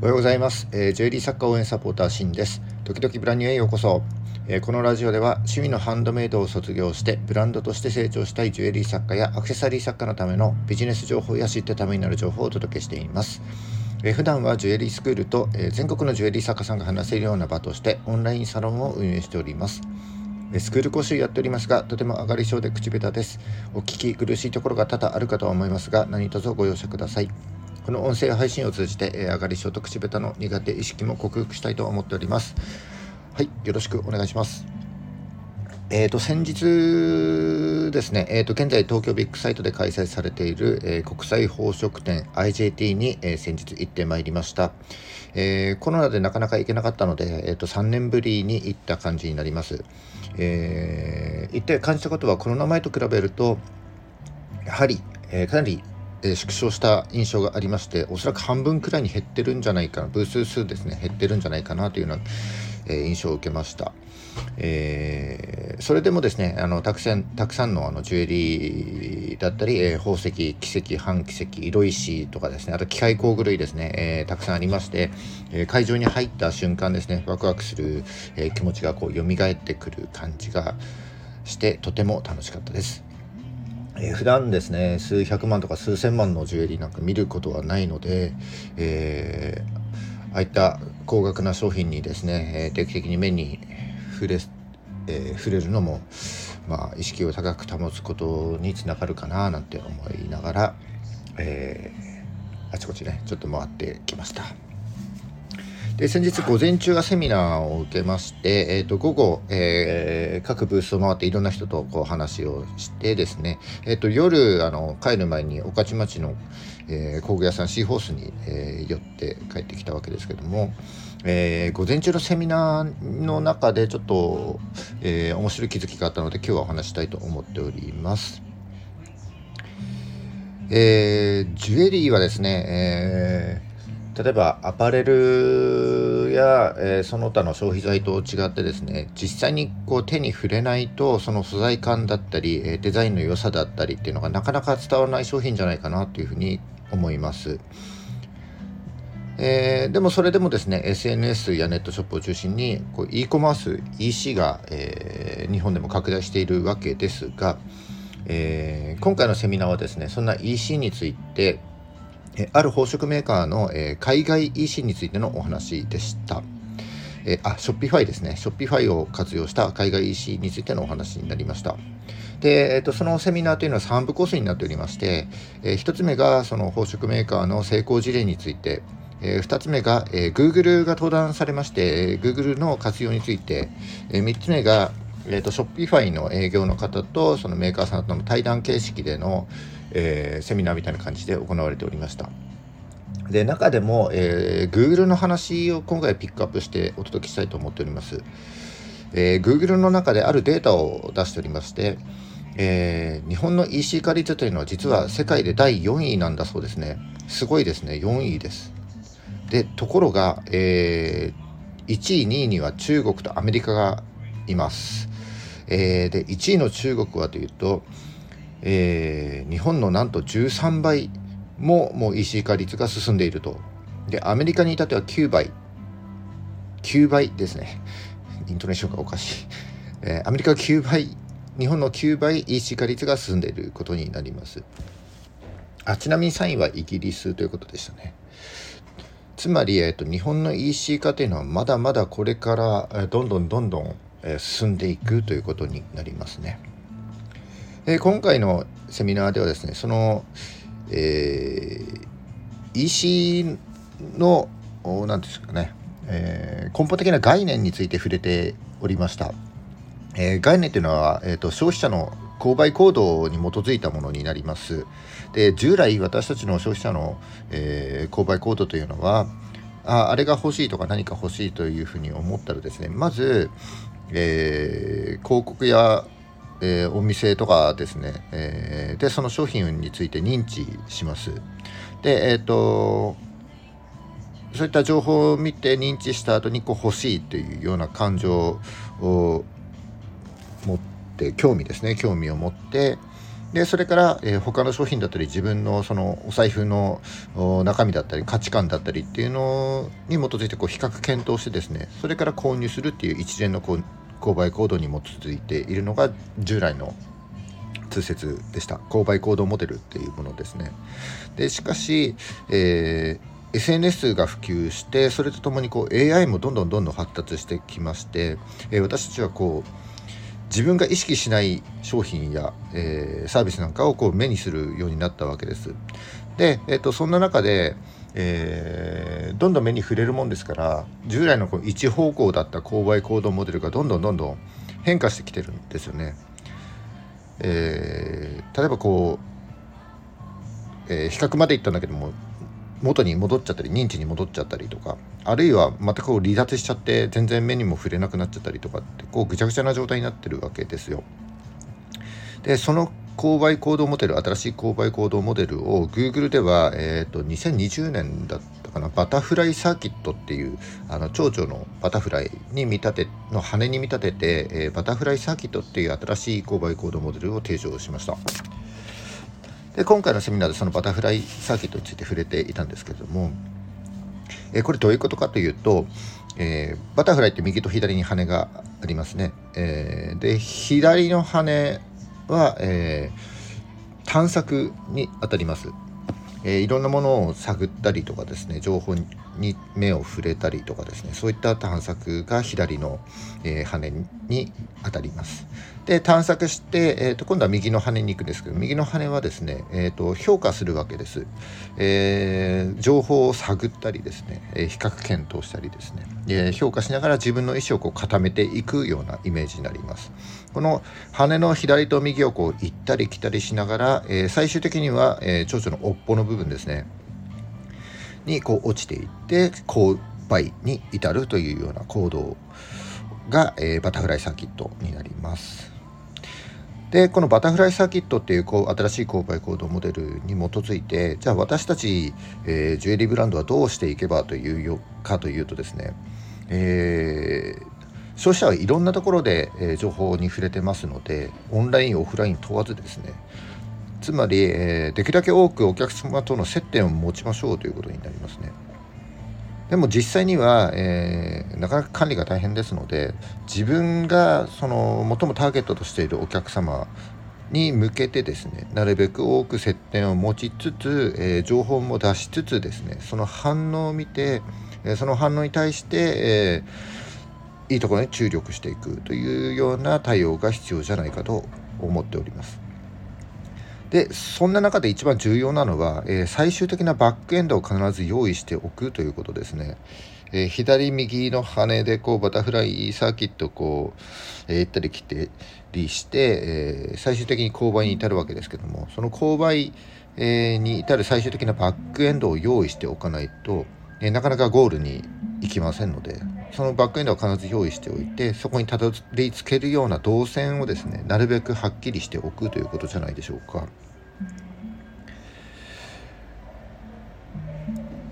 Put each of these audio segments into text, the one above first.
おはようございます、えー、ジュエリー作家応援サポーターシンです。時々ブランニューへようこそ、えー、このラジオでは趣味のハンドメイドを卒業してブランドとして成長したいジュエリー作家やアクセサリー作家のためのビジネス情報や知ってためになる情報をお届けしています。えー、普段はジュエリースクールと、えー、全国のジュエリー作家さんが話せるような場としてオンラインサロンを運営しております。スクール講習やっておりますがとても上がり症で口下手です。お聞き苦しいところが多々あるかとは思いますが何卒ご容赦ください。この音声配信を通じて、えー、上がり症と口下手の苦手意識も克服したいと思っております。はい、よろしくお願いします。えーと、先日ですね、えーと、現在東京ビッグサイトで開催されている、えー、国際宝飾展 IJT に、えー、先日行ってまいりました、えー、コロナでなかなか行けなかったので、えーと、3年ぶりに行った感じになります、えー、行って感じたことはコロナ前と比べるとやはり、えかなりえ縮小した印象がありましておそらく半分くらいに減ってるんじゃないかなブース数ですね減ってるんじゃないかなというような、え印象を受けました。えー、それでもですねあのたくさんたくさんのあのジュエリーだったり、えー、宝石奇跡半奇跡色石とかですねあと機械工具類ですね、えー、たくさんありまして、え会場に入った瞬間ですねワクワクする、え気持ちがこう蘇ってくる感じがしてとても楽しかったです。えー、普段ですね数百万とか数千万のジュエリーなんか見ることはないので、えー、ああいった高額な商品にですね、えー、定期的に目に触れ,、え、触れるのも、まあ、意識を高く保つことにつながるかななんて思いながら、えー、あちこちねちょっと回ってきました。で先日午前中はセミナーを受けまして、えー、と午後、えー、各ブースを回っていろんな人とこう話をしてですね、えー、と夜あの帰る前に御徒町の、えー、工具屋さんシーホースに、えー、寄って帰ってきたわけですけども、えー、午前中のセミナーの中でちょっと、えー、面白い気づきがあったので今日はお話したいと思っております。えー、ジュエリーはですね、えー例えばアパレルや、えー、その他の消費財と違ってですね実際にこう手に触れないとその素材感だったり、えデザインの良さだったりっていうのがなかなか伝わらない商品じゃないかなというふうに思います。えー、でもそれでもですね SNS やネットショップを中心にこう e コマース EC が、えー、日本でも拡大しているわけですが、えー、今回のセミナーはですねそんな EC についてえある宝飾メーカーの、え海外 EC についてのお話でした。えあ、ショッピファイですね。ショッピファイを活用した海外 EC についてのお話になりました。で、えーと、そのセミナーというのは3部コースになっておりまして、えー、1つ目がその宝飾メーカーの成功事例について、えー、2つ目が、えー、Google が登壇されまして、え、Google の活用について、えー、3つ目が、えーと、ショッピファイの営業の方とそのメーカーさんとの対談形式での、えー、セミナーみたいな感じで行われておりました。で中でも、えー、Google の話を今回ピックアップしてお届けしたいと思っております。えー、Google の中であるデータを出しておりまして、えー、日本の EC 化率というのは実は世界で第4位なんだそうですね。すごいですね。4位です。で、ところが、えー、1位、2位には中国とアメリカがいます。えー、で、1位の中国はというと、えー、日本のなんと13倍ももう EC 化率が進んでいると。で、アメリカに至っては9倍。9倍ですね。イントネーションがおかしい。えー、アメリカは9倍、日本の9倍 EC 化率が進んでいることになります。あちなみに3位はイギリスということでしたね。つまり、えーと、日本の EC 化というのはまだまだこれから、えー、どんどんどんどん、え、進んでいくということになりますね。えー、今回のセミナーではですねその、えー、EC の何ですかね、えー、根本的な概念について触れておりました、えー、概念というのは、えーと、消費者の購買行動に基づいたものになりますで従来私たちの消費者の、えー、購買行動というのはああれが欲しいとか何か欲しいというふうに思ったらですねまず、えー、広告やえー、お店とかですね、えー、でその商品について認知します。でえっ、とそういった情報を見て認知した後にこう欲しいというような感情を持って興味ですね。興味を持って。でそれから、えー、他の商品だったり自分のそのお財布の中身だったり価値観だったりっていうのに基づいてこう比較検討してですね。それから購入するっていう一連のこう購買行動に基づいているのが従来の通説でした購買行動モデルっていうものですねでしかし、えー、SNS が普及してそれとともにこう AI もどんどんどんどん発達してきまして、えー、私たちはこう自分が意識しない商品や、えー、サービスなんかをこう目にするようになったわけです。で、えーと、そんな中で、えー、どんどん目に触れるもんですから従来のこう一方向だった購買行動モデルがどんどんどんどん変化してきてるんですよね。えー、例えばこう、えー、比較までいったんだけども元に戻っちゃったり認知に戻っちゃったりとかあるいはまたこう離脱しちゃって全然目にも触れなくなっちゃったりとかってこうぐちゃぐちゃな状態になってるわけですよ。でその購買行動モデル新しい購買行動モデルを Google では、えーと、2020年だったかなバタフライサーキットっていうあの蝶々のバタフライに見立ての羽に見立てて、えー、バタフライサーキットっていう新しい購買行動モデルを提唱しました。で今回のセミナーでそのバタフライサーキットについて触れていたんですけれども、えこれどういうことかというと、えー、バタフライって右と左に羽がありますね。えー、で左の羽は、えー、探索にあたります。えー、いろんなものを探ったりとかですね情報に目を触れたりとかですねそういった探索が左の、えー、羽に当たります。で探索して、えーと、今度は右の羽に行くんですけど右の羽はですね、えーと、評価するわけです、えー、情報を探ったりですね、えー、比較検討したりですね、え、評価しながら自分の意思をこう固めていくようなイメージになりますこの羽の左と右をこう行ったり来たりしながら、え最終的には、え蝶々の尾っぽの部分ですねにこう落ちていって勾配に至るというような行動が、えー、バタフライサーキットになります。でこのバタフライサーキットっていうこう新しい購買行動モデルに基づいてじゃあ私たち、えー、ジュエリーブランドはどうしていけばというかというとですね、えー、消費者はいろんなところで、えー、情報に触れてますのでオンラインオフライン問わずですねつまり、えー、できるだけ多くお客様との接点を持ちましょうということになりますね。でも実際には、えー、なかなか管理が大変ですので自分がその最もターゲットとしているお客様に向けてですねなるべく多く接点を持ちつつ、えー、情報も出しつつですねその反応を見て、え、その反応に対して、えー、いいところに注力していくというような対応が必要じゃないかと思っております。でそんな中で一番重要なのは、えー、最終的なバックエンドを必ず用意しておくということですね。えー、左右の羽でこうバタフライサーキットこう、えー、行ったり来たりして、え、最終的に勾配に至るわけですけどもその勾配、え、に至る最終的なバックエンドを用意しておかないと、え、なかなかゴールに行きませんのでそのバックエンドを必ず用意しておいてそこにたどり着けるような動線をですねなるべくはっきりしておくということじゃないでしょうか。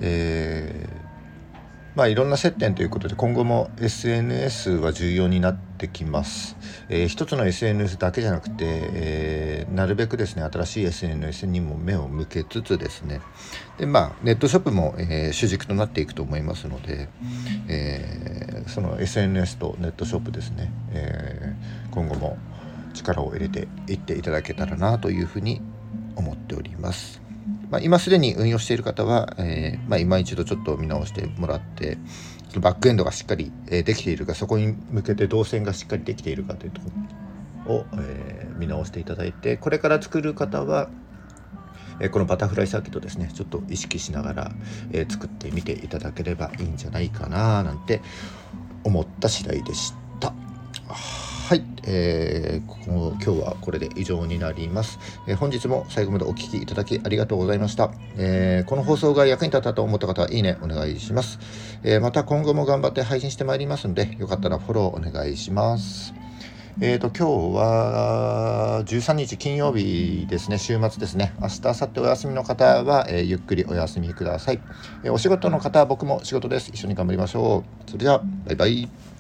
えー、まあいろんな接点ということで今後も SNS は重要になってきます。えー、一つの SNS だけじゃなくて、えー、なるべくですね新しい SNS にも目を向けつつですねでまあネットショップも、えー、主軸となっていくと思いますので、えー、その SNS とネットショップですね、えー、今後も力を入れていっていただけたらなというふうに思っております。まあ、今すでに運用している方は、えー、まあ、今一度ちょっと見直してもらってバックエンドがしっかり、えできているかそこに向けて動線がしっかりできているかというところを、えー、見直していただいてこれから作る方は、えこのバタフライサーキットですねちょっと意識しながら、え作ってみていただければいいんじゃないかななんて思った次第でした。はい、えー、ここ今日はこれで以上になります、えー、本日も最後までお聴きいただきありがとうございました、えー、この放送が役に立ったと思った方はいいねお願いします、えまた今後も頑張って配信してまいりますのでよかったらフォローお願いします。えーと、今日は13日金曜日ですね、週末ですね、明日、明後日お休みの方は、えー、ゆっくりお休みください、えー、お仕事の方は僕も仕事です。一緒に頑張りましょう。それでは、バイバイ。